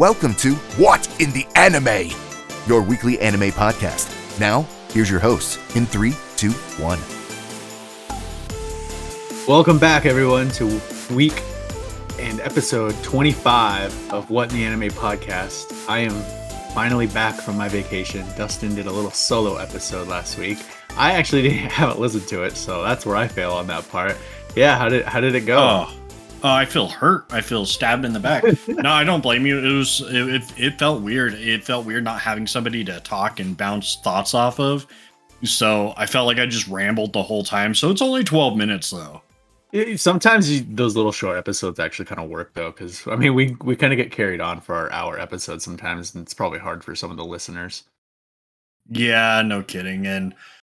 Welcome to What in the Anime, your weekly anime podcast. Now, here's your host in three, two, one. Welcome back, everyone, to week and episode 25 of What in the Anime podcast. I am finally back from my vacation. Dustyn did a little solo episode last week. I actually didn't haven't listened to it, so that's where I fail on that part. Yeah, how did how did it go? Oh, oh I feel hurt. I feel stabbed in the back. no, I don't blame you. It was it, it, it felt weird. It felt weird not having somebody to talk and bounce thoughts off of. So I felt like I just rambled the whole time. So it's only 12 minutes though. It- Sometimes you, those little short episodes actually kind of work though, because I mean we we kind of get carried on for our hour episodes sometimes, and it's probably hard for some of the listeners. Yeah, no kidding. And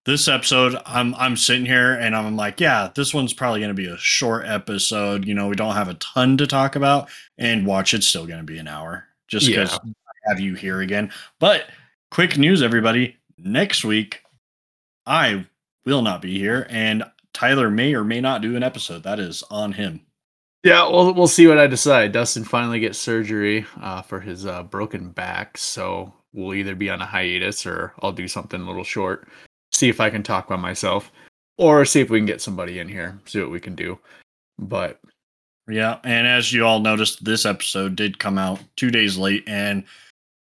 this episode, I'm I'm sitting here and I'm like, yeah, this one's probably going to be a short episode. You know, we don't have a ton to talk about, and watch it's still going to be an hour just because Yeah. I have you here again. But quick news, everybody! Next week, I will not be here, and Tyler may or may not do an episode. That is on him. Yeah, well, we'll see what I decide. Dustyn finally gets surgery uh, for his uh, broken back, so we'll either be on a hiatus or I'll do something a little short. See if I can talk by myself, or see if we can get somebody in here. See what we can do. But Yeah, and as you all noticed, this episode did come out two days late, and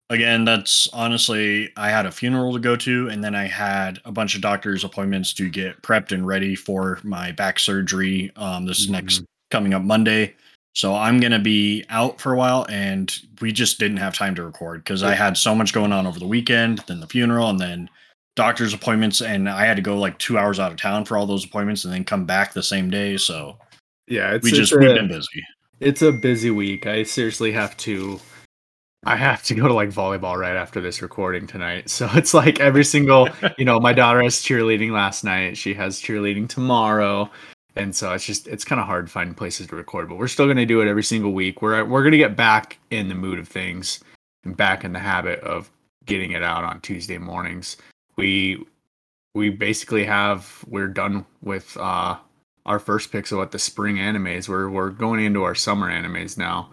again, that's honestly, I had a funeral to go to, and then I had a bunch of doctor's appointments to get prepped and ready for my back surgery. Um, this next coming up Monday, so I'm gonna be out for a while, and we just didn't have time to record because I had so much going on over the weekend, then the funeral, and then doctor's appointments, and I had to go like two hours out of town for all those appointments, and then come back the same day. So yeah, it's we just it's we've been busy. it's a busy week. I seriously have to. I have to go to like volleyball right after this recording tonight. So it's like every single, you know, my daughter has cheerleading last night. She has cheerleading tomorrow. And so it's just it's kind of hard finding places to record, but we're still going to do it every single week. We're we're going to get back in the mood of things and back in the habit of getting it out on Tuesday mornings. We we basically have we're done with uh our first picks of what the spring animes. We're we're going into our summer animes now.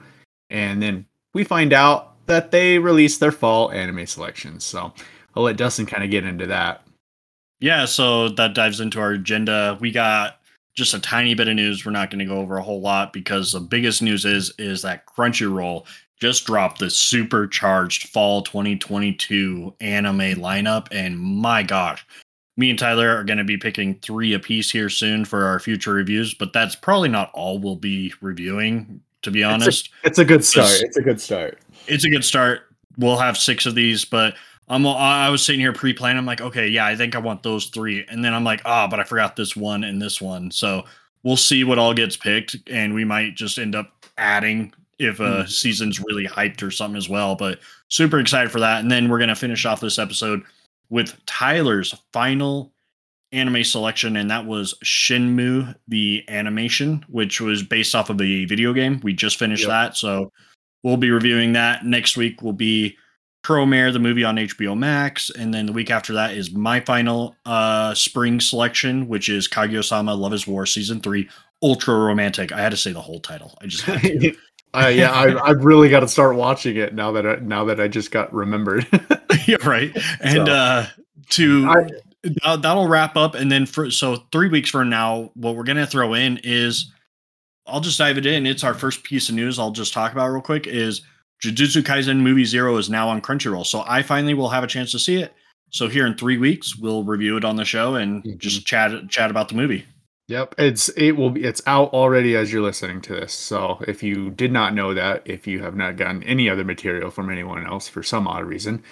And then we find out that they released their fall anime selections. So I'll let Dustyn kind of get into that. Yeah, so that dives into our agenda. We got just a tiny bit of news. We're not going to go over a whole lot because the biggest news is is that Crunchyroll just dropped the supercharged fall 2022 anime lineup and my gosh, me and Tyler are going to be picking 3 apiece here soon for our future reviews, but that's probably not all we'll be reviewing to be honest It's a good start. Just- It's a good start. it's a good start. We'll have six of these, but I'm I was sitting here pre-planning. I'm like, okay, yeah, I think I want those three, and then I'm like, ah, but I forgot this one and this one. So we'll see what all gets picked, and we might just end up adding if a Mhm. season's really hyped or something as well. But super excited for that, and then we're gonna finish off this episode with Tyler's final anime selection, and that was Shenmue the animation, which was based off of the video game. We just finished Yep. that, so we'll be reviewing that. Next week will be Promare, the movie on HBO Max, and then the week after that is my final uh spring selection, which is Kaguya-sama Love is War season three, ultra romantic. I had to say the whole title. I just had to. uh, yeah, I, I've really got to start watching it now that I, now that I just got remembered. yeah, right. And So- uh to I- that- that'll wrap up and then for so three weeks from now what we're gonna throw in is i'll just dive it in it's our first piece of news i'll just talk about real quick is jujutsu kaisen movie zero is now on crunchyroll so i finally will have a chance to see it so here in three weeks we'll review it on the show and Mhm. just chat chat about the movie Yep, it's it will be it's out already as you're listening to this. So if you did not know that, if you have not gotten any other material from anyone else for some odd reason,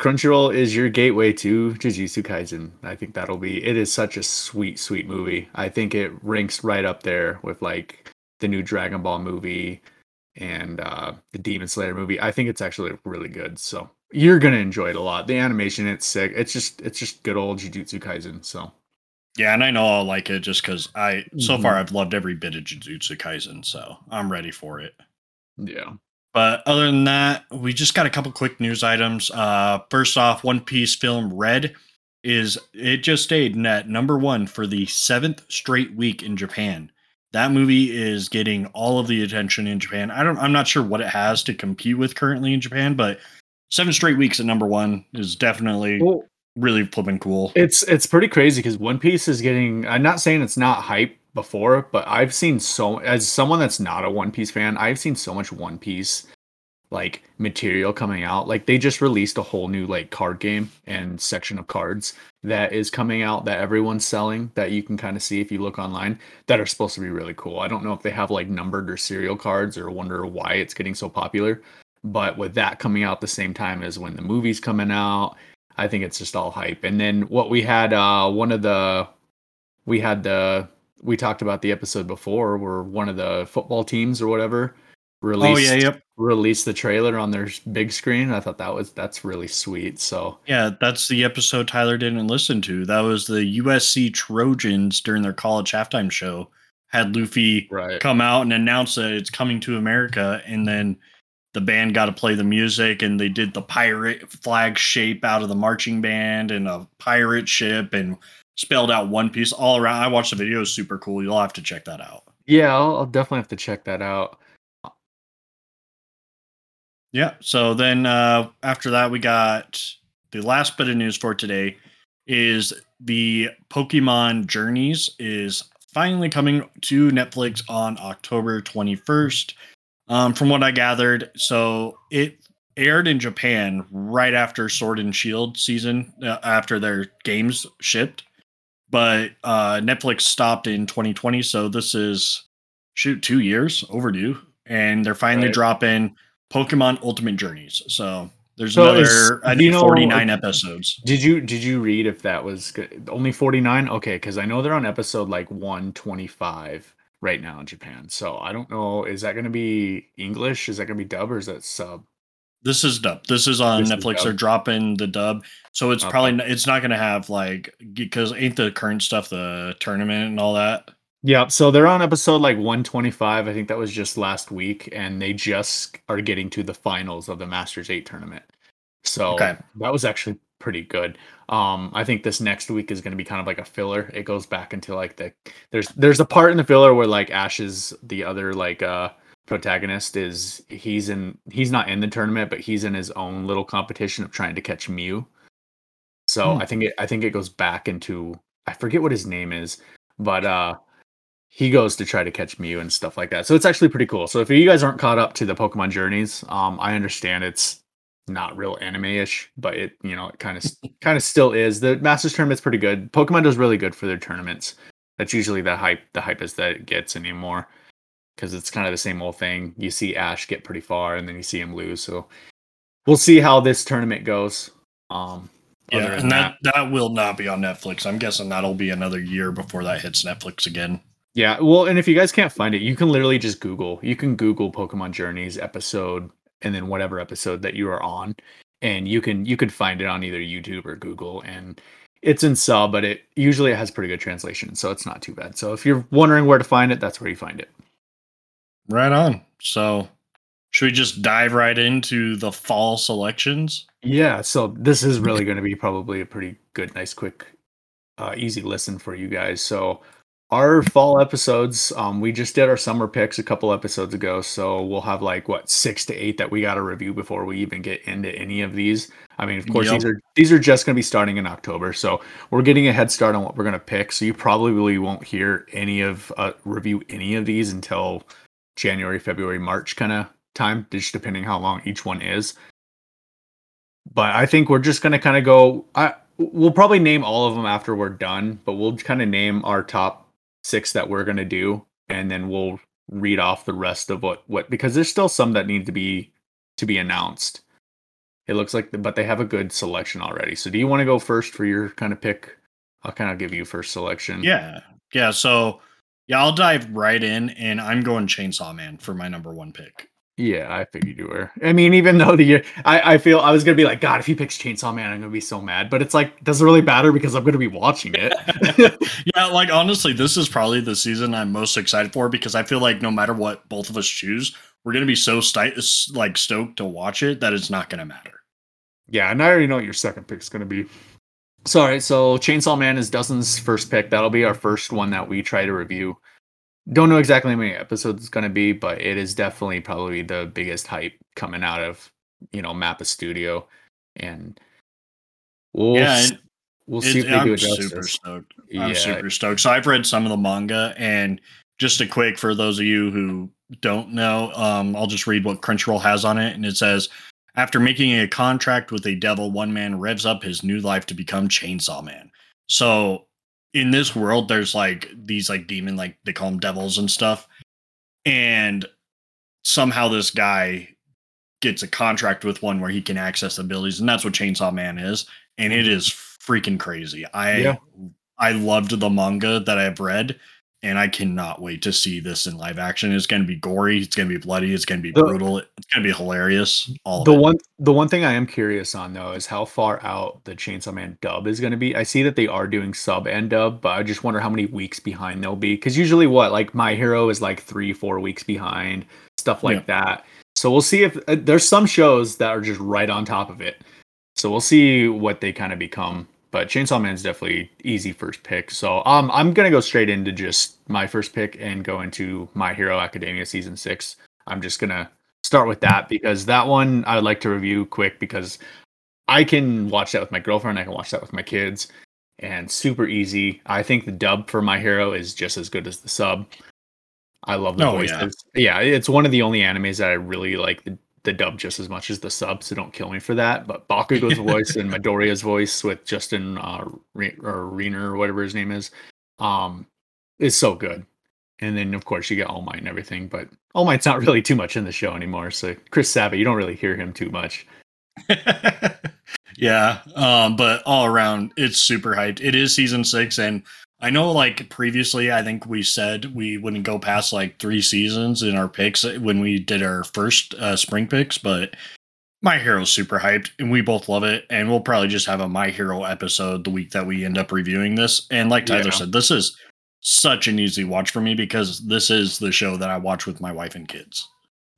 Crunchyroll is your gateway to Jujutsu Kaisen. I think that'll be it is such a sweet sweet movie. I think it ranks right up there with like the new Dragon Ball movie and uh the Demon Slayer movie. I think it's actually really good. So you're going to enjoy it a lot. The animation it's sick. It's just it's just good old Jujutsu Kaisen. So yeah and i know i'll like it just because i so far Mhm. i've loved every bit of jujutsu kaisen so i'm ready for it yeah. But other than that, we just got a couple quick news items. Uh, first off, One Piece film Red is it just stayed at number one for the seventh straight week in Japan. that movie is getting all of the attention in Japan. I don't I'm not sure what it has to compete with currently in Japan, but seven straight weeks at number one is definitely Well, really flipping cool. it's it's pretty crazy because One Piece is getting. I'm not saying it's not hype before, but I've seen so as someone that's not a One Piece fan, I've seen so much One Piece like material coming out. Like they just released a whole new like card game and section of cards that is coming out that everyone's selling that you can kind of see if you look online that are supposed to be really cool. I don't know if they have like numbered or serial cards or wonder why it's getting so popular. But with that coming out the same time as when the movie's coming out, I think it's just all hype. And then what we had uh one of the we had the we talked about the episode before where one of the football teams or whatever released Oh yeah, yep. released the trailer on their big screen. I thought that was that's really sweet. So Yeah, that's the episode Tyler didn't listen to. That was the USC Trojans during their college halftime show. Had Luffy right. come out and announce that it's coming to America, and then the band got to play the music, and they did the pirate flag shape out of the marching band and a pirate ship, and spelled out One Piece all around. I watched the video; it was super cool. You'll have to check that out. Yeah, I'll, I'll definitely have to check that out. Yeah. So then uh, after that, we got the last bit of news for today is the Pokemon Journeys is finally coming to Netflix on October 21st. Um, from what I gathered, so it aired in Japan right after Sword and Shield season, uh, after their games shipped. But uh, Netflix stopped in 2020, so this is shoot two years overdue, and they're finally Right. dropping Pokemon Ultimate Journeys. So there's So another is- I think know- 49 episodes. Did you did you read if that was good? only 49? Okay, cuz I know they're on episode like 125 right now in Japan. So I don't know is that going to be English? Is that going to be dub or is that sub? This is dub. This is on This Netflix. dub. They're dropping the dub, so it's Okay. probably it's not going to have like because ain't the current stuff the tournament and all that. Yeah, so they're on episode like 125. I think that was just last week, and they just are getting to the finals of the Masters 8 tournament. So Okay. that was actually pretty good. Um, I think this next week is going to be kind of like a filler. It goes back into like the there's there's a part in the filler where like Ash is the other like uh protagonist is he's in he's not in the tournament, but he's in his own little competition of trying to catch Mew. So Hmm. I think it I think it goes back into I forget what his name is, but uh he goes to try to catch Mew and stuff like that. So it's actually pretty cool. So if you guys aren't caught up to the Pokemon journeys, um, I understand it's not real anime-ish, but it you know it kind of kind of still is. The Masters tournament's pretty good. Pokemon does really good for their tournaments. That's usually the hype the hype is that it gets anymore because it's kind of the same old thing. You see Ash get pretty far and then you see him lose. So we'll see how this tournament goes. Um, Yeah, and that, that will not be on Netflix. I'm guessing that'll be another year before that hits Netflix again. Yeah, well, and if you guys can't find it, you can literally just Google. You can Google Pokemon Journeys episode and then whatever episode that you are on, and you can you can find it on either YouTube or Google, and it's in sub, but it usually it has pretty good translation, so it's not too bad. So if you're wondering where to find it, that's where you find it. Right on. So should we just dive right into the fall selections? Yeah, so this is really going to be probably a pretty good, nice, quick, uh, easy listen for you guys. So, our fall episodes, um, we just did our summer picks a couple episodes ago. So, we'll have like what six to eight that we got to review before we even get into any of these. I mean, of course, Yep. these are these are just going to be starting in October, so we're getting a head start on what we're going to pick. So, you probably won't hear any of uh, review any of these until January, February, March kind of time, just depending how long each one is but I think we're just gonna kind of go. I we'll probably name all of them after we're done, but we'll kind of name our top six that we're gonna do, and then we'll read off the rest of what what because there's still some that need to be to be announced. It looks like, but they have a good selection already. So, do you want to go first for your kind of pick? I'll kind of give you first selection. Yeah. Yeah. So yeah, I'll dive right in and I'm going Chainsaw Man for my number one pick. Yeah, I figured you were. I mean, even though the year, I, I feel I was gonna be like, God, if he picks Chainsaw Man, I'm gonna be so mad. But it's like, doesn't really matter because I'm gonna be watching it. yeah, like honestly, this is probably the season I'm most excited for because I feel like no matter what both of us choose, we're gonna be so sti- like stoked to watch it that it's not gonna matter. yeah, and I already know what your second pick's gonna be. So, all right, so Chainsaw Man is Dustyn's first pick. That'll be our first one that we try to review. Don't know exactly how many episodes it's going to be, but it is definitely probably the biggest hype coming out of you know Mappa Studio, and we'll Yeah, s- we'll see if they I'm do it super justice. stoked. I'm super stoked. So I've read some of the manga, and just a quick for those of you who don't know, um, I'll just read what Crunchyroll has on it, and it says. After making a contract with a devil, one man revs up his new life to become Chainsaw Man. So in this world, there's like these like demon, like they call them devils and stuff. And somehow this guy gets a contract with one where he can access abilities, and that's what Chainsaw Man is. And it is freaking crazy. I Yeah. I loved the manga that I've read, and I cannot wait to see this in live action. It's going to be gory. It's going to be bloody. It's going to be The- brutal. It's going to be hilarious. All The one the one thing I am curious on though is how far out the Chainsaw Man dub is going to be. I see that they are doing sub and dub, but I just wonder how many weeks behind they'll be. Because usually, what like My Hero is like three, four weeks behind, stuff like that. So we'll see if uh, there's some shows that are just right on top of it. So we'll see what they kind of become. But Chainsaw Man's definitely easy first pick. So um, I'm gonna go straight into just my first pick and go into My Hero Academia season six. I'm just gonna start with that because that one I would like to review quick because I can watch that with my girlfriend. I can watch that with my kids, and super easy. I think the dub for My Hero is just as good as the sub. I love the Oh, yeah. voices. Yeah. it's one of the only animes that I really like the, the dub just as much as the sub. So don't kill me for that. But Bakugo's voice and Midoriya's voice with Justin uh, Re- or Reiner or whatever his name is, um, is so good. And then of course you get All Might and everything, but All Might's not really too much in the show anymore. So Chris Sabat, you don't really hear him too much. yeah, um, but all around, it's super hyped. It is season six, and I know, like previously, I think we said we wouldn't go past like three seasons in our picks when we did our first uh, spring picks, but My Hero's super hyped, and we both love it. And we'll probably just have a My Hero episode the week that we end up reviewing this. And like Tyler Yeah. said, this is such an easy watch for me because this is the show that I watch with my wife and kids.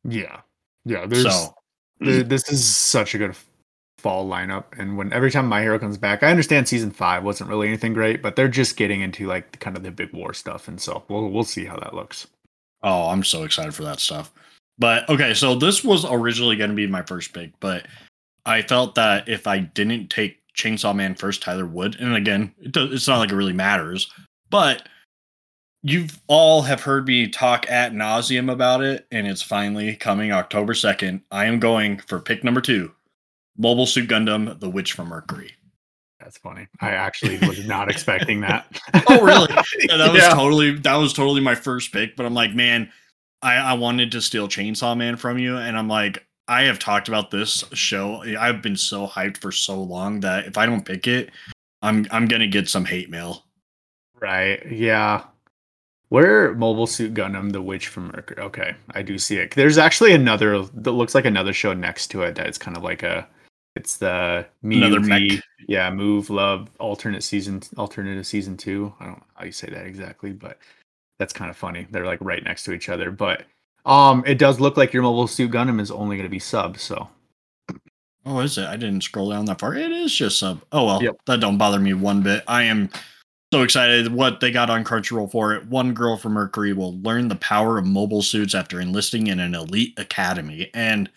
Yeah, yeah. There's so th- this is such a good fall lineup, and when every time My Hero comes back, I understand season five wasn't really anything great, but they're just getting into like kind of the big war stuff, and so we'll we'll see how that looks. Oh, I'm so excited for that stuff. But okay, so this was originally going to be my first pick, but I felt that if I didn't take Chainsaw Man first, Tyler would. And again, it does, it's not like it really matters, but you've all have heard me talk at nauseum about it, and it's finally coming October 2nd. I am going for pick number two Mobile Suit Gundam, The Witch from Mercury. That's funny. I actually was not expecting that. Oh, really? Yeah, that was Yeah. totally that was totally my first pick. But I'm like, man, I, I wanted to steal Chainsaw Man from you, and I'm like, I have talked about this show. I've been so hyped for so long that if I don't pick it, I'm I'm gonna get some hate mail. Right. Yeah. Where Mobile Suit Gundam, The Witch from Mercury. Okay, I do see it. There's actually another that looks like another show next to it that it's kind of like a it's the Another mech. Yeah, Muv-Luv alternate season alternative season 2. I don't know how you say that exactly, but that's kind of funny. They're like right next to each other, but um it does look like your Mobile Suit Gundam is only going to be sub, so Oh, is it? I didn't scroll down that far. It is just sub. Oh well, Yep. that don't bother me one bit. I am so excited what they got on Crunchyroll for it. One girl from Mercury will learn the power of mobile suits after enlisting in an elite academy, and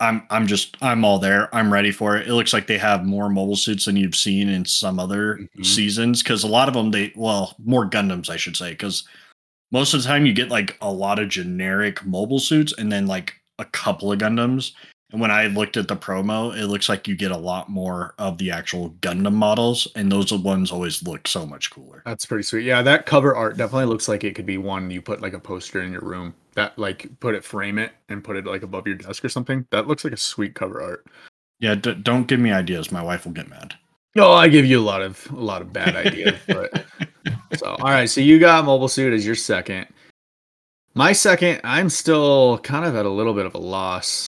I'm I'm just I'm all there. I'm ready for it. It looks like they have more mobile suits than you've seen in some other Mhm. seasons because a lot of them they well more Gundams I should say because most of the time you get like a lot of generic mobile suits and then like a couple of Gundams. And when I looked at the promo, it looks like you get a lot more of the actual Gundam models, and those ones always look so much cooler. That's pretty sweet. Yeah, that cover art definitely looks like it could be one you put like a poster in your room. That like put it frame it and put it like above your desk or something. That looks like a sweet cover art. Yeah, d- don't give me ideas. My wife will get mad. No, I give you a lot of a lot of bad ideas, but so all right. So you got mobile suit as your second. My second, I'm still kind of at a little bit of a loss.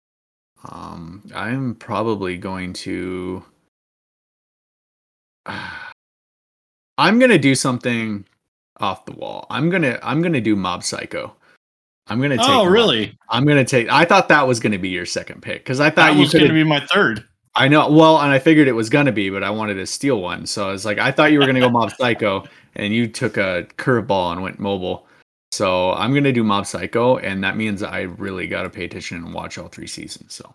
Um, I'm probably going to. I'm gonna do something off the wall. I'm gonna I'm gonna do Mob Psycho. I'm gonna take. Oh, Mob- really? I'm gonna take. I thought that was gonna be your second pick because I thought That you was going to be my third. I know. Well, and I figured it was gonna be, but I wanted to steal one. So I was like, I thought you were gonna go Mob Psycho, and you took a curveball and went mobile. So I'm gonna do Mob Psycho, and that means I really gotta pay attention and watch all three seasons. So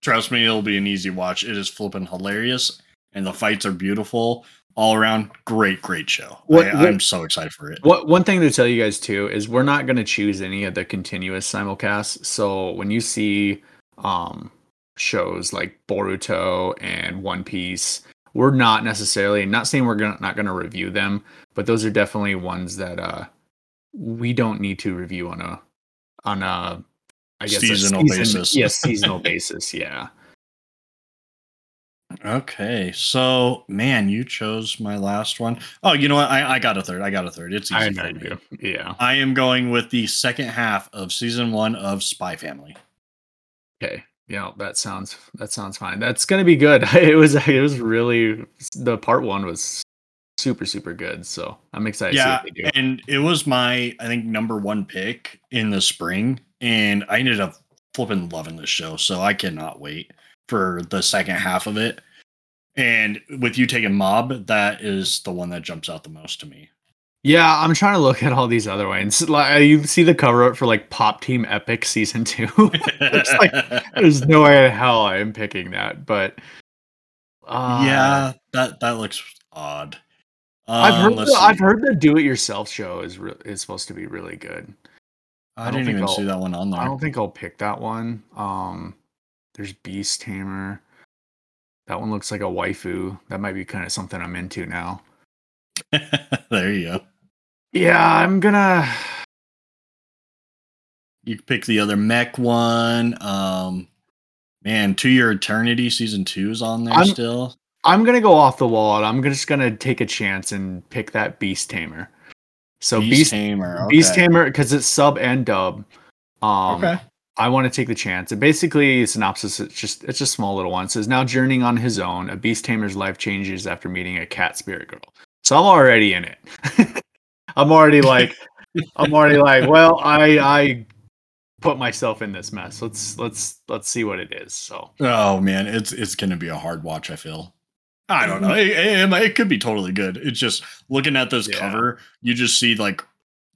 Trust me, it'll be an easy watch. It is flipping hilarious, and the fights are beautiful. All around, great, great show. What- I, I'm so excited for it. What one thing to tell you guys too is we're not going to choose any of the continuous simulcasts. So when you see um shows like Boruto and One Piece, we're not necessarily not saying we're gonna, not going to review them, but those are definitely ones that uh we don't need to review on a on a I guess a Seasonal season- basis. Yes, seasonal basis. Yeah. Okay, so man, you chose my last one. Oh, you know what? I, I got a third. I got a third. It's easy I for me. you. Yeah. I am going with the second half of season one of Spy Family. Okay. Yeah, that sounds that sounds fine. That's gonna be good. It was it was really the part one was super super good. So I'm excited yeah, to see what they do. and it was my I think number one pick in the spring, and I ended up flipping loving this show. So I cannot wait for the second half of it. And with you taking Mob, that is the one that jumps out the most to me. Yeah, I'm trying to look at all these other ones. Like you see the cover art for like Pop Team Epic season two. Like There's no way in hell I'm picking that, but uh, yeah, that that looks odd. I've Um, heard the, I've heard the do-it-yourself show is re- is supposed to be really good. I, I didn't even I'll- see that one on there. I don't think I'll pick that one. Um, there's Beast Tamer. That one looks like a waifu. That might be kind of something I'm into now. there you go. Yeah, I'm gonna. You can pick the other mech one. Um, man, To Your Eternity season two is on there I'm- still. I'm gonna go off the wall. and I'm just gonna take a chance and pick that Beast Tamer. So Beast, Beast Tamer. Beast. Tamer because it's sub and dub. Um, Okay. I want to take the chance. And basically, synopsis it's just it's a small little one. It says now journeying on his own, a beast tamer's life changes after meeting a cat spirit girl. So I'm already in it. I'm already like I'm already like, well, I I put myself in this mess. Let's let's let's see what it is. So Oh man, it's it's gonna be a hard watch. I feel. I don't know. It, it, it could be totally good. It's just looking at this Yeah. cover, you just see like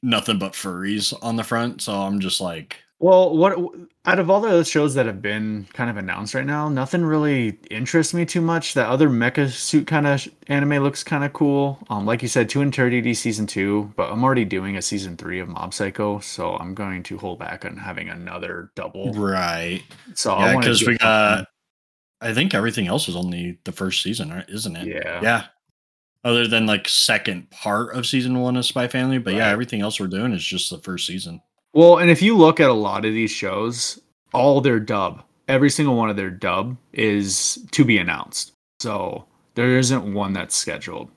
nothing but furries on the front. So I'm just like, Well, what out of all the shows that have been kind of announced right now, nothing really interests me too much. That other mecha suit kind of anime looks kind of cool. Um, like you said, To Your Eternity season two, but I'm already doing a season three of Mob Psycho, so I'm going to hold back on having another double. right? So Yeah, because we got. I think everything else is only the first season. Isn't it? yeah, Yeah. Other than like second part of season one of Spy Family, but yeah, everything else we're doing is just the first season. Well, and if you look at a lot of these shows, all their dub, every single one of their dub is to be announced. So there isn't one that's scheduled.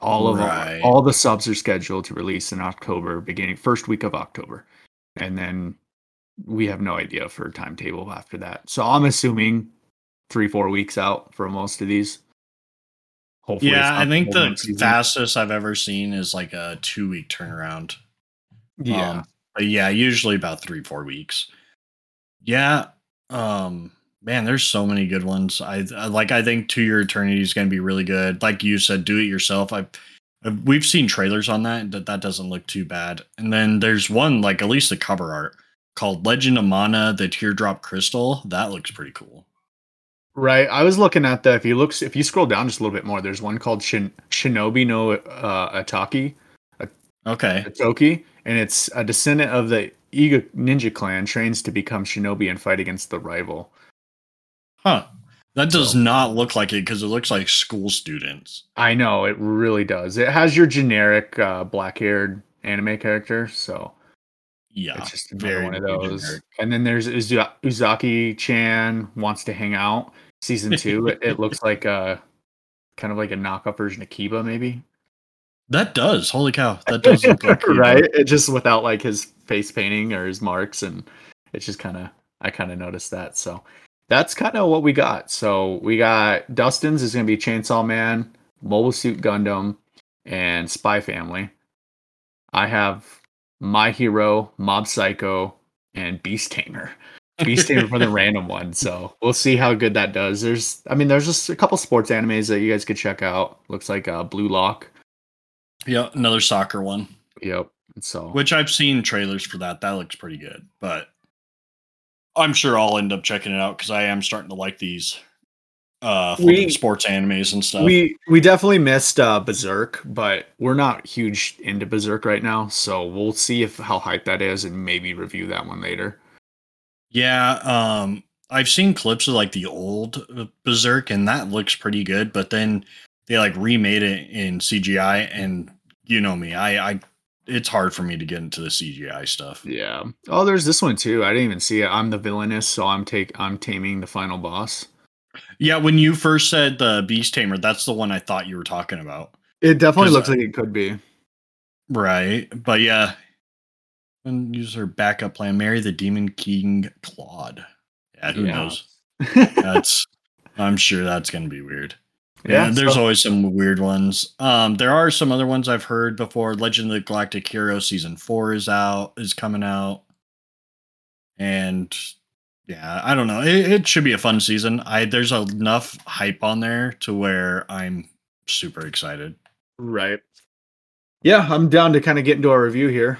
All of Right. them, all the subs are scheduled to release in October, beginning first week of October, and then we have no idea for a timetable after that. So I'm assuming three, four weeks out for most of these. Hopefully, yeah, I think the fastest I've ever seen is like a two week turnaround. Yeah, Um, yeah, usually about three, four weeks. Yeah. Um, man, there's so many good ones. I, I like, I think To Your Eternity is going to be really good. Like you said, do it yourself. I, I've- we've seen trailers on that. That that doesn't look too bad. And then there's one like at least the cover art called Legend of Mana: The Teardrop Crystal. That looks pretty cool. Right. I was looking at the if you look if you scroll down just a little bit more, there's one called Shin, Shinobi no uh, Ataki Okay. Atoki, and it's a descendant of the Iga ninja clan trains to become shinobi and fight against the rival. Huh. That does So- not look like it because it looks like school students. I know it really does. It has your generic uh, black-haired anime character, so Yeah. it's just another one of those. generic. And then there's Uza- Uzaki Chan wants to hang out. Season two, it, it looks like a kind of like a knockoff version of Kiba, maybe. That does. Holy cow. That does look like Kiba. right? It just without like his face painting or his marks, and it's just kind of I kind of noticed that. So that's kind of what we got. So we got Dustyn's is going to be Chainsaw Man, Mobile Suit Gundam, and Spy Family. I have My Hero, Mob Psycho, and Beast Tamer. Beast Tamer for the random one. So we'll see how good that does. There's, I mean, there's just a couple sports animes that you guys could check out. Looks like uh, Blue Lock. Yeah, another soccer one. Yep. And so, Which I've seen trailers for that. That looks pretty good. But I'm sure I'll end up checking it out because I am starting to like these uh We- sports animes and stuff. we we definitely missed uh, Berserk, but we're not huge into Berserk right now. So we'll see if how hype that is, and maybe review that one later. Yeah, um I've seen clips of like the old Berserk and that looks pretty good, but then they like remade it in CGI and you know me, I I it's hard for me to get into the CGI stuff. Yeah. Oh, there's this one too. I didn't even see it. I'm the villainess, so I'm take I'm taming the final boss. Yeah, when you first said the Beast Tamer, that's the one I thought you were talking about. It definitely looks I- like it could be. Right. But yeah. And use her backup plan. Marry the Demon King Claude. Yeah, who Yeah. knows? That's I'm sure that's gonna be weird. yeah. There's so- always some weird ones. Um, there are some other ones I've heard before. Legend of the Galactic Hero season four is out, is coming out. And yeah, I don't know. It, it should be a fun season. I there's enough hype on there to where I'm super excited. Right. Yeah, I'm down to kind of get into our review here.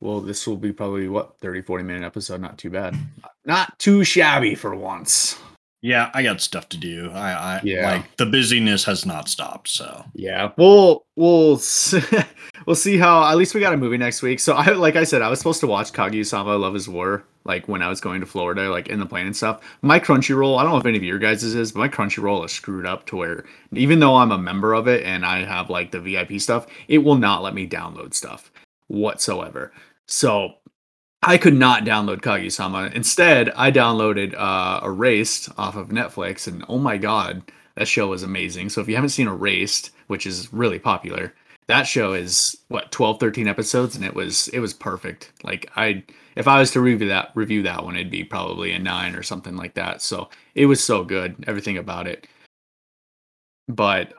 Well, this will be probably what 30 40 minute episode, not too bad. Not too shabby for once. Yeah, I got stuff to do. I, I Yeah. like the busyness has not stopped. So Yeah, we'll we'll we'll see how. At least we got a movie next week. So I like I said, I was supposed to watch Kaguya-sama: Love Is War like when I was going to Florida, like in the plane and stuff. My Crunchyroll, I don't know if any of your guys' is, but my Crunchyroll is screwed up to where even though I'm a member of it and I have like the VIP stuff, it will not let me download stuff whatsoever. So I could not download Kaguya-sama. Instead, I downloaded uh, Erased off of Netflix, and oh my god, that show is amazing. So if you haven't seen Erased, which is really popular, that show is what 12, 13 episodes, and it was it was perfect. Like I, if I was to review that review that one, it'd be probably a nine or something like that. So it was so good, everything about it. But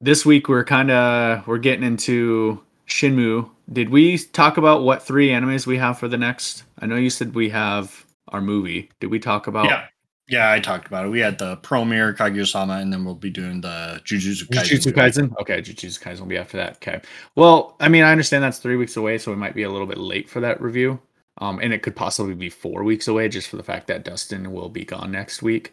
this week we're kind of we're getting into Shenmue. Did we talk about what three animes we have for the next? I know you said we have our movie. Did we talk about? yeah, yeah, I talked about it. We had the Promare Kaguya-sama, and then we'll be doing the Jujutsu Kaisen. Jujutsu. Kaisen. Okay, Jujutsu Kaisen will be after that. Okay. Well, I mean, I understand that's three weeks away, so we might be a little bit late for that review. Um, and it could possibly be four weeks away, just for the fact that Dustyn will be gone next week.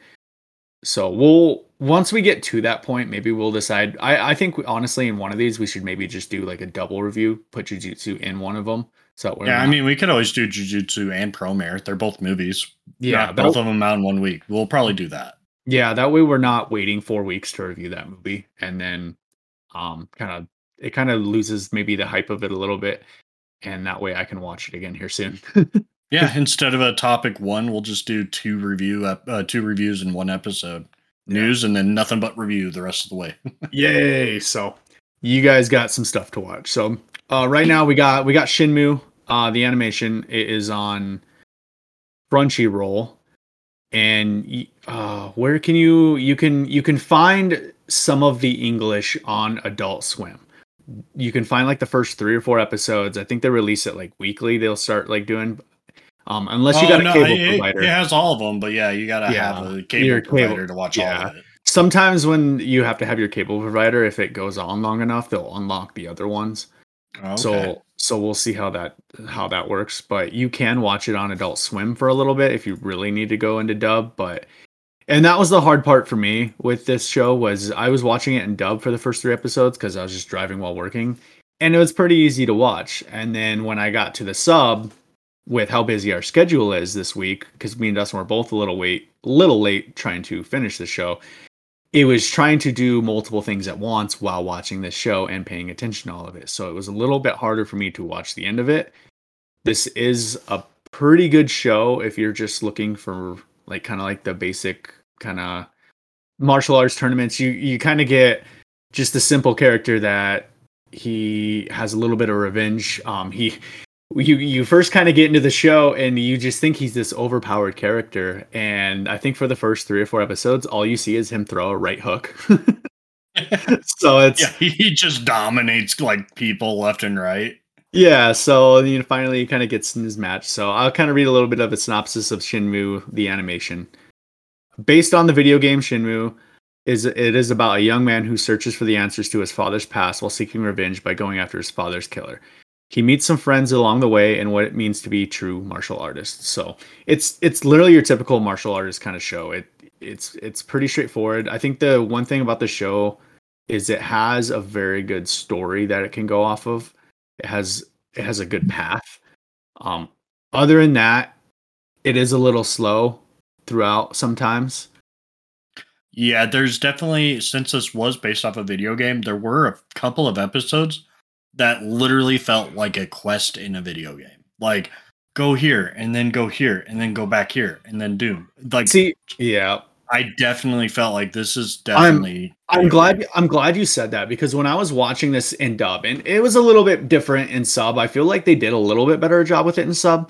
So we'll once we get to that point, maybe we'll decide. I I think we, honestly, in one of these, we should maybe just do like a double review, put Jujutsu in one of them. So Yeah, I mean, we could always do Jujutsu and Promare. They're both movies. yeah, that- both of them out in one week. We'll probably do that. Yeah, that way we're not waiting four weeks to review that movie, and then um, kind of it kind of loses maybe the hype of it a little bit, and that way I can watch it again here soon. Yeah, instead of a topic one, we'll just do two review uh, two reviews in one episode. News and then nothing but review the rest of the way. Yay! So you guys got some stuff to watch. So uh, right now we got we got Shenmue. Uh, the animation it is on Crunchyroll, and uh, where can you you can you can find some of the English on Adult Swim. You can find like the first three or four episodes. I think they release it like weekly. They'll start like doing, um, unless you Oh, got a no, cable it, provider. It has all of them, but yeah, you gotta Yeah, have a cable your cable- provider to watch all yeah. of it. Sometimes when you have to have your cable provider, if it goes on long enough, they'll unlock the other ones. Okay. So so we'll see how that how that works. But you can watch it on Adult Swim for a little bit if you really need to go into dub. But and that was the hard part for me with this show was I was watching it in dub for the first three episodes because I was just driving while working, and it was pretty easy to watch. And then when I got to the sub, with how busy our schedule is this week, because me and Dustyn were both a little late, little late trying to finish the show. It was trying to do multiple things at once while watching this show and paying attention to all of it. So it was a little bit harder for me to watch the end of it. This is a pretty good show if you're just looking for like kind of like the basic kind of martial arts tournaments. You you kind of get just the simple character that he has a little bit of revenge. Um, he you you first kind of get into the show and you just think he's this overpowered character and i think for the first three or four episodes all you see is him throw a right hook so it's yeah, he just dominates like people left and right. yeah, so you know, finally he kind of gets in his match. So I'll kind of read a little bit of a synopsis of Shenmue, the animation. Based on the video game Shenmue, is it is about a young man who searches for the answers to his father's past while seeking revenge by going after his father's killer. He meets some friends along the way and what it means to be true martial artists. So it's it's literally your typical martial artist kind of show. It it's it's pretty straightforward. I think the one thing about the show is it has a very good story that it can go off of. It has it has a good path. Um, other than that, it is a little slow throughout sometimes. Yeah, there's definitely since this was based off a video game, there were a couple of episodes that literally felt like a quest in a video game. Like go here and then go here and then go back here and then do like see yeah I definitely felt like this is definitely. I'm, I'm glad. I'm glad you said that because when I was watching this in dub, and it was a little bit different in sub. I feel like they did a little bit better job with it in sub.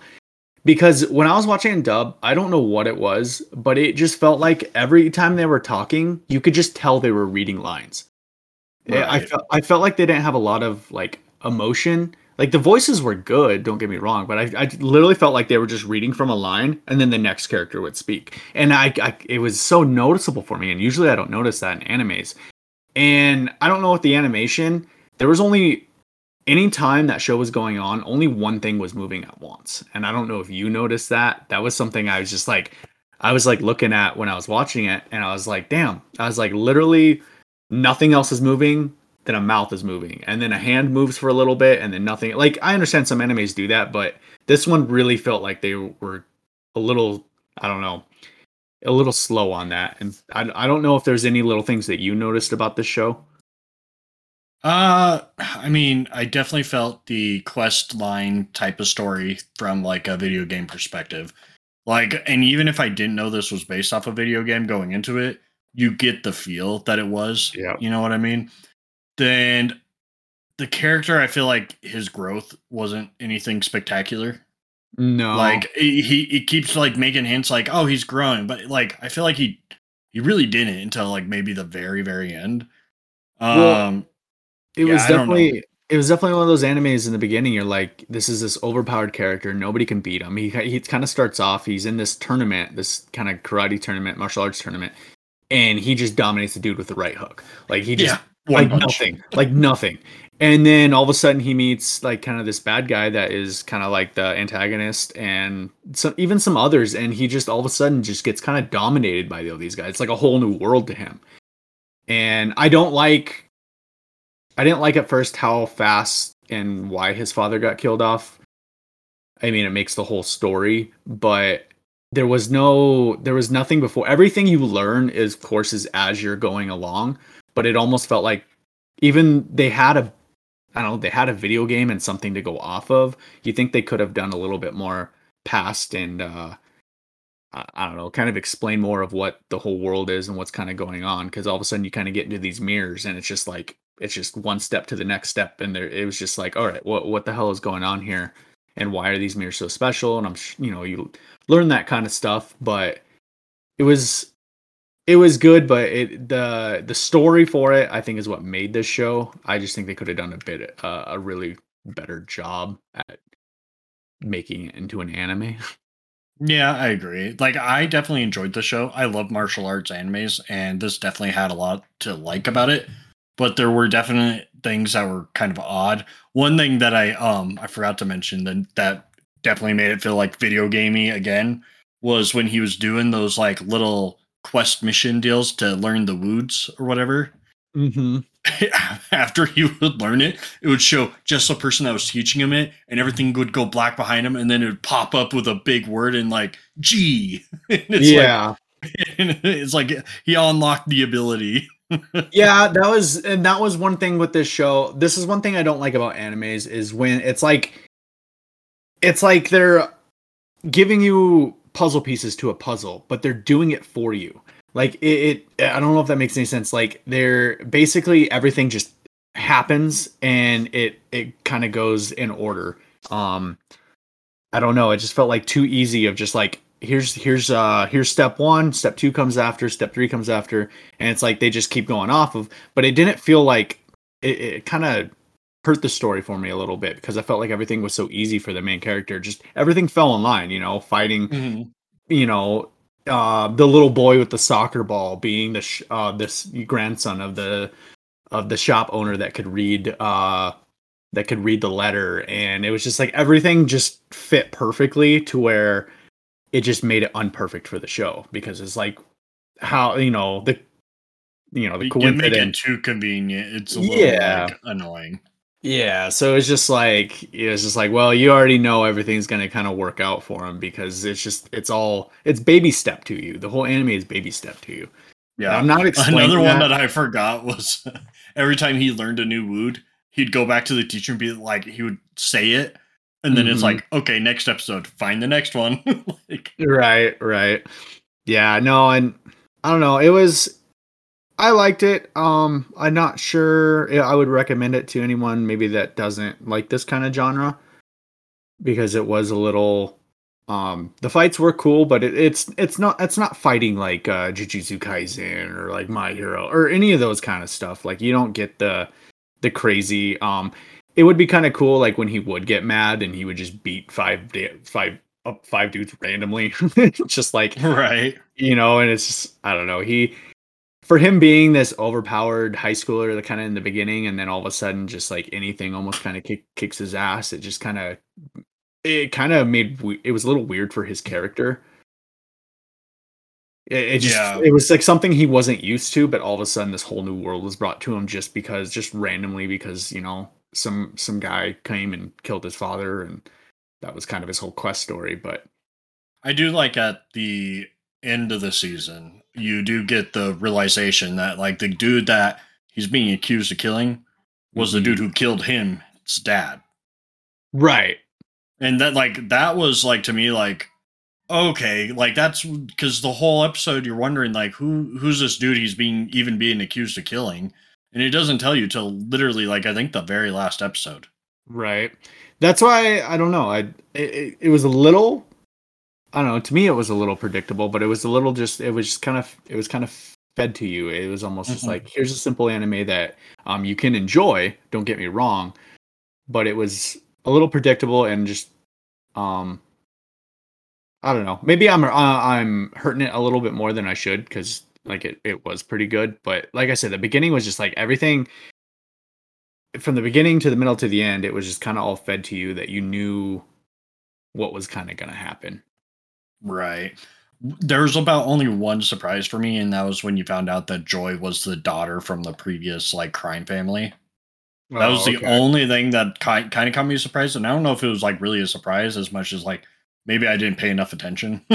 Because when I was watching in dub, I don't know what it was, but it just felt like every time they were talking, you could just tell they were reading lines. Right. I felt I felt like they didn't have a lot of like emotion. Like the voices were good don't get me wrong but I, I literally felt like they were just reading from a line and then the next character would speak. And I, I it was so noticeable for me and usually i don't notice that in animes. And i don't know what the animation there was only any time that show was going on only one thing was moving at once. And i don't know if you noticed that. That was something i was just like i was like looking at when i was watching it and i was like damn. I was like literally nothing else is moving then a mouth is moving and then a hand moves for a little bit and then nothing like i understand some enemies do that but this one really felt like they were a little i don't know a little slow on that and i, I don't know if there's any little things that you noticed about this show. Uh i mean i definitely felt the quest line type of story from like a video game perspective. Like and even if i didn't know this was based off a video game going into it you get the feel that it was yeah you know what i mean then the character I feel like his growth wasn't anything spectacular. No. Like he he keeps like making hints like oh he's growing but like I feel like he he really didn't until like maybe the very very end. Um well, it yeah, was definitely it was definitely one of those animes in the beginning you're like this is this overpowered character nobody can beat him. He he kind of starts off he's in this tournament this kind of karate tournament martial arts tournament and he just dominates the dude with the right hook. Like he just yeah like punch. nothing, like nothing. And then all of a sudden he meets like kind of this bad guy that is kind of like the antagonist and some even some others and he just all of a sudden just gets kind of dominated by all these guys. It's like a whole new world to him. And I don't like I didn't like at first how fast and why his father got killed off. I mean, it makes the whole story, but there was no there was nothing before. Everything you learn is courses as you're going along but it almost felt like even they had a I don't know, they had a video game and something to go off of. You think they could have done a little bit more past and uh I don't know, kind of explain more of what the whole world is and what's kind of going on because all of a sudden you kind of get into these mirrors and it's just like it's just one step to the next step and there it was just like all right, what what the hell is going on here and why are these mirrors so special and I'm you know, you learn that kind of stuff, but it was it was good, but it the the story for it I think is what made this show. I just think they could have done a bit uh, a really better job at making it into an anime. Yeah, I agree. Like I definitely enjoyed the show. I love martial arts animes and this definitely had a lot to like about it, but there were definite things that were kind of odd. One thing that I um I forgot to mention that that definitely made it feel like video gamey again was when he was doing those like little quest mission deals to learn the woods or whatever. Mm-hmm. After he would learn it, it would show just the person that was teaching him it, and everything would go black behind him, and then it would pop up with a big word and like G. yeah, like, it's like he unlocked the ability. yeah, that was and that was one thing with this show. This is one thing I don't like about animes is when it's like it's like they're giving you puzzle pieces to a puzzle, but they're doing it for you. Like it, it I don't know if that makes any sense. Like they're basically everything just happens and it it kind of goes in order. Um I don't know, it just felt like too easy of just like here's here's uh here's step 1, step 2 comes after, step 3 comes after and it's like they just keep going off of but it didn't feel like it, it kind of hurt the story for me a little bit because I felt like everything was so easy for the main character. Just everything fell in line, you know, fighting, mm-hmm. you know, uh, the little boy with the soccer ball being the sh- uh, this grandson of the of the shop owner that could read uh, that could read the letter and it was just like everything just fit perfectly to where it just made it unperfect for the show because it's like how you know the you know the You can make it coincidence too convenient. It's a little Yeah. like annoying. Yeah so it's just like it's just like well you already know everything's going to kind of work out for him because it's just it's all it's baby step to you the whole anime is baby step to you Yeah. i'm not explaining Another one that. that I forgot was every time he learned a new wood, he'd go back to the teacher and be like, he would say it, and then it's Mhm. like, okay, next episode, find the next one. like, Right, right. Yeah, no, and I don't know. It was I liked it. Um I'm not sure I would recommend it to anyone maybe that doesn't like this kind of genre because it was a little um the fights were cool, but it, it's it's not it's not fighting like uh Jujutsu Kaisen or like My Hero or any of those kind of stuff. Like you don't get the the crazy um it would be kind of cool like when he would get mad and he would just beat five five up five dudes randomly just like right. you know and it's just i don't know he for him being this overpowered high schooler that kind of in the beginning and then all of a sudden just like anything almost kind of kick, kicks his ass it just kind of it kind of made it was a little weird for his character it, it just Yeah. it was like something he wasn't used to but all of a sudden this whole new world was brought to him just because just randomly because you know some some guy came and killed his father and that was kind of his whole quest story but I do like at the end of the season, you do get the realization that like the dude that he's being accused of killing was the Mhm. dude who killed him, its dad. right And that like that was like to me like okay, like that's because the whole episode you're wondering like who who's this dude he's being even being accused of killing, and it doesn't tell you till literally like I think the very last episode. Right. That's why I don't know. I it, it was a little I don't know, to me it was a little predictable, but it was a little just it was just kind of it was kind of fed to you. It was almost just Mhm. like here's a simple anime that um you can enjoy, don't get me wrong, but it was a little predictable and just um I don't know. Maybe I'm uh, I'm hurting it a little bit more than I should cuz like it it was pretty good, but like I said the beginning was just like everything from the beginning to the middle to the end, it was just kind of all fed to you that you knew what was kind of going to happen. Right. There's about only one surprise for me, and that was when you found out that Joy was the daughter from the previous like crime family. That was Oh, the only thing that kind kind of caught me surprised, and I don't know if it was like really a surprise as much as like maybe I didn't pay enough attention.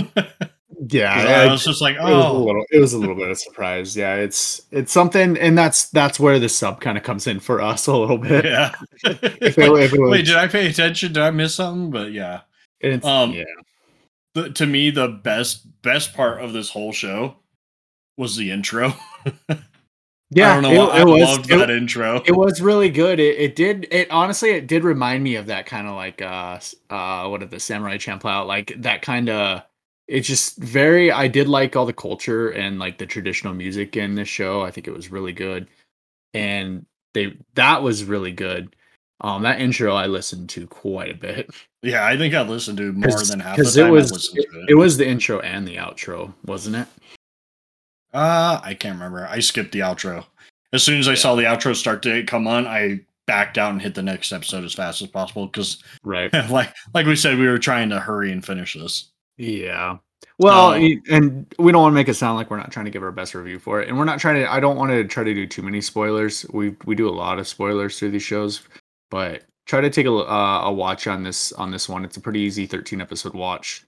yeah. I it- was just like, it was a oh, little. It was a little bit of surprise. Yeah, it's it's something, and that's that's where the sub kind of comes in for us a little bit. yeah. If it- if it was- Wait, did I pay attention? Did I miss something? But yeah, It's, Um, yeah, the, to me, the best best part of this whole show was the intro. yeah. I don't know. it, I it was. loved it- that intro. It was really good. It, it did. It honestly, it did remind me of that kind of like uh uh what the Samurai Champloo like that kind of. It's just very. I did like all the culture and like the traditional music in this show. I think it was really good, and they that was really good. Um, that intro I listened to quite a bit Yeah, I think I listened to more than half the because time it I was listened it, to it was the intro and the outro, wasn't it? Uh, I can't remember. I skipped the outro. As soon as I saw the outro start to come on, I backed out and hit the next episode as fast as possible because, Right. like, like we said, we were trying to hurry and finish this. Yeah. Well, Um, and we don't want to make it sound like we're not trying to give our best review for it, and we're not trying to. I don't want to try to do too many spoilers. We we do a lot of spoilers through these shows, but try to take a uh, a watch on this on this one. It's a pretty easy thirteen episode watch.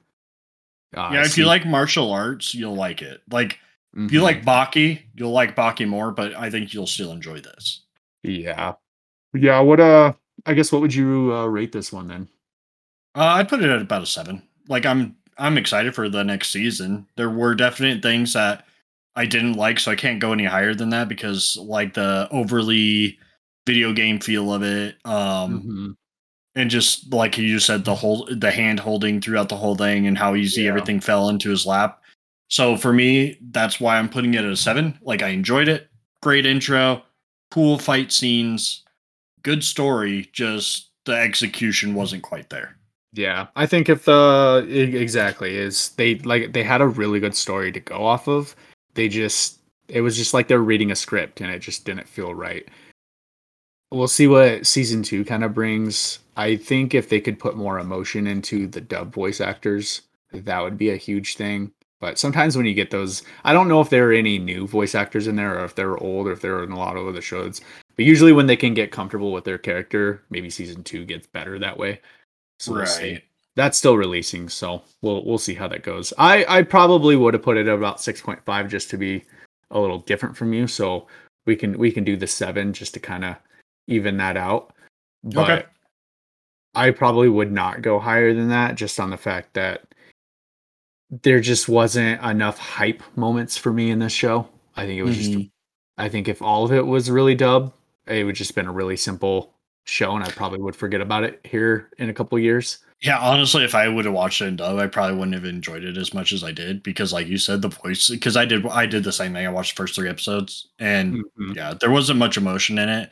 Uh, yeah, if you like martial arts, you'll like it. Like, if you Mhm. like Baki, you'll like Baki more, but I think you'll still enjoy this. yeah, yeah. What uh, I guess what would you uh, rate this one then? Uh, I'd put it at about a seven. Like, I'm I'm excited for the next season. There were definite things that I didn't like, so I can't go any higher than that because, like, the overly video game feel of it, um, Mhm. and just like you said, the whole the hand holding throughout the whole thing and how easy Yeah. everything fell into his lap. So for me, that's why I'm putting it at a seven. Like, I enjoyed it. Great intro, cool fight scenes, good story. Just the execution wasn't quite there. Yeah, I think if the e- exactly is they like they had a really good story to go off of. They just it was just like they're reading a script and it just didn't feel right. We'll see what season two kind of brings. I think if they could put more emotion into the dub voice actors, that would be a huge thing. But sometimes when you get those, I don't know if there are any new voice actors in there or if they're old or if they're in a lot of other shows. But usually when they can get comfortable with their character, maybe season two gets better that way. So we'll right. That's still releasing, so we'll we'll see how that goes. I I probably would have put it at about six point five just to be a little different from you. So we can we can do the seven just to kind of even that out. But Okay. I probably would not go higher than that just on the fact that there just wasn't enough hype moments for me in this show. I think it was just Mhm. I think if all of it was really dubbed, it would just been a really simple show and I probably would forget about it here in a couple years. Yeah, honestly, if I would have watched it in dub, I probably wouldn't have enjoyed it as much as I did because, like you said, the voice. Because I did, I did the same thing. I watched the first three episodes, and Mhm. yeah, there wasn't much emotion in it,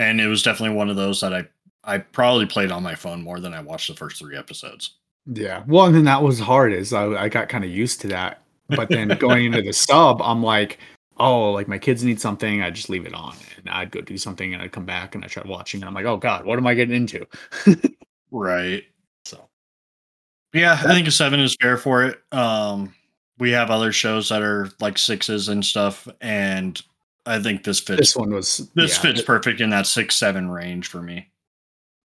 and it was definitely one of those that I, I probably played on my phone more than I watched the first three episodes. Yeah. Well, and then that was hard is I, I got kind of used to that. But then going into the sub, I'm like, oh, like my kids need something, I just leave it on. And I'd go do something and I'd come back and I try watching and I'm like, oh God, what am I getting into? Right. So Yeah, I think a seven is fair for it. Um, we have other shows that are like sixes and stuff, and I think this fits. this one was this yeah, fits it- perfect in that six seven range for me.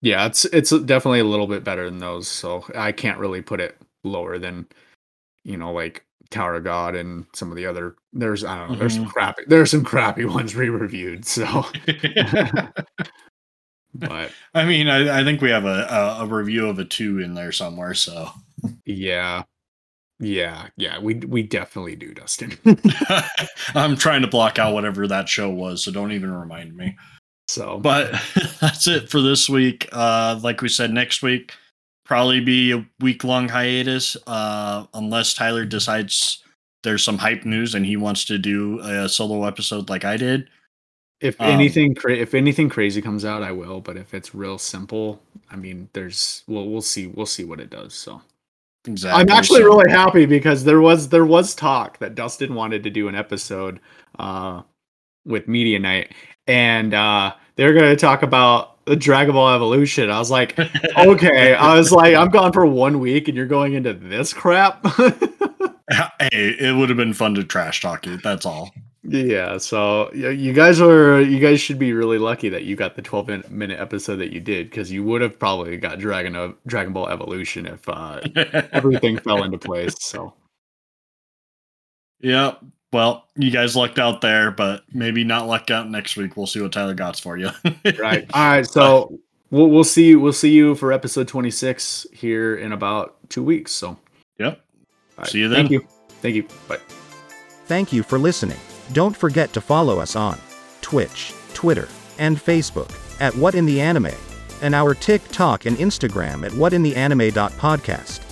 yeah, it's it's definitely a little bit better than those. So I can't really put it lower than you know, like Tower of God and some of the other there's I don't know, there's some mm-hmm. crappy there's some crappy ones re-reviewed. So but I mean, I, I think we have a, a, a review of a two in there somewhere. So yeah. Yeah, yeah, we we definitely do, Dustyn. I'm trying to block out whatever that show was, so don't even remind me. so But that's it for this week. Uh, like we said, next week probably be a week long hiatus, uh, unless Tyler decides there's some hype news and he wants to do a solo episode like I did. If Um, anything, cra- if anything crazy comes out, I will. But if it's real simple, I mean, there's well, we'll see, we'll see what it does. So Exactly. I'm actually so- really happy because there was there was talk that Dustyn wanted to do an episode uh, with Media Night, and uh, they're going to talk about the Dragon Ball Evolution. I was like, okay, I was like, I'm gone for one week, and you're going into this crap. hey, it would have been fun to trash talk it. That's all. Yeah, so you guys are you guys should be really lucky that you got the 12 minute, minute episode that you did because you would have probably got Dragon of Dragon Ball Evolution if uh, everything fell into place. So yeah, Well, you guys lucked out there, but maybe not luck out next week. We'll see what Tyler got's for you. right, all right. So we'll we'll see you we'll see you for episode 26 here in about two weeks. So Yep. all right, See you then. Thank you. Thank you. Bye. Thank you for listening. Don't forget to follow us on Twitch, Twitter, and Facebook at What in the Anime, and our TikTok and Instagram at whatintheanime.podcast.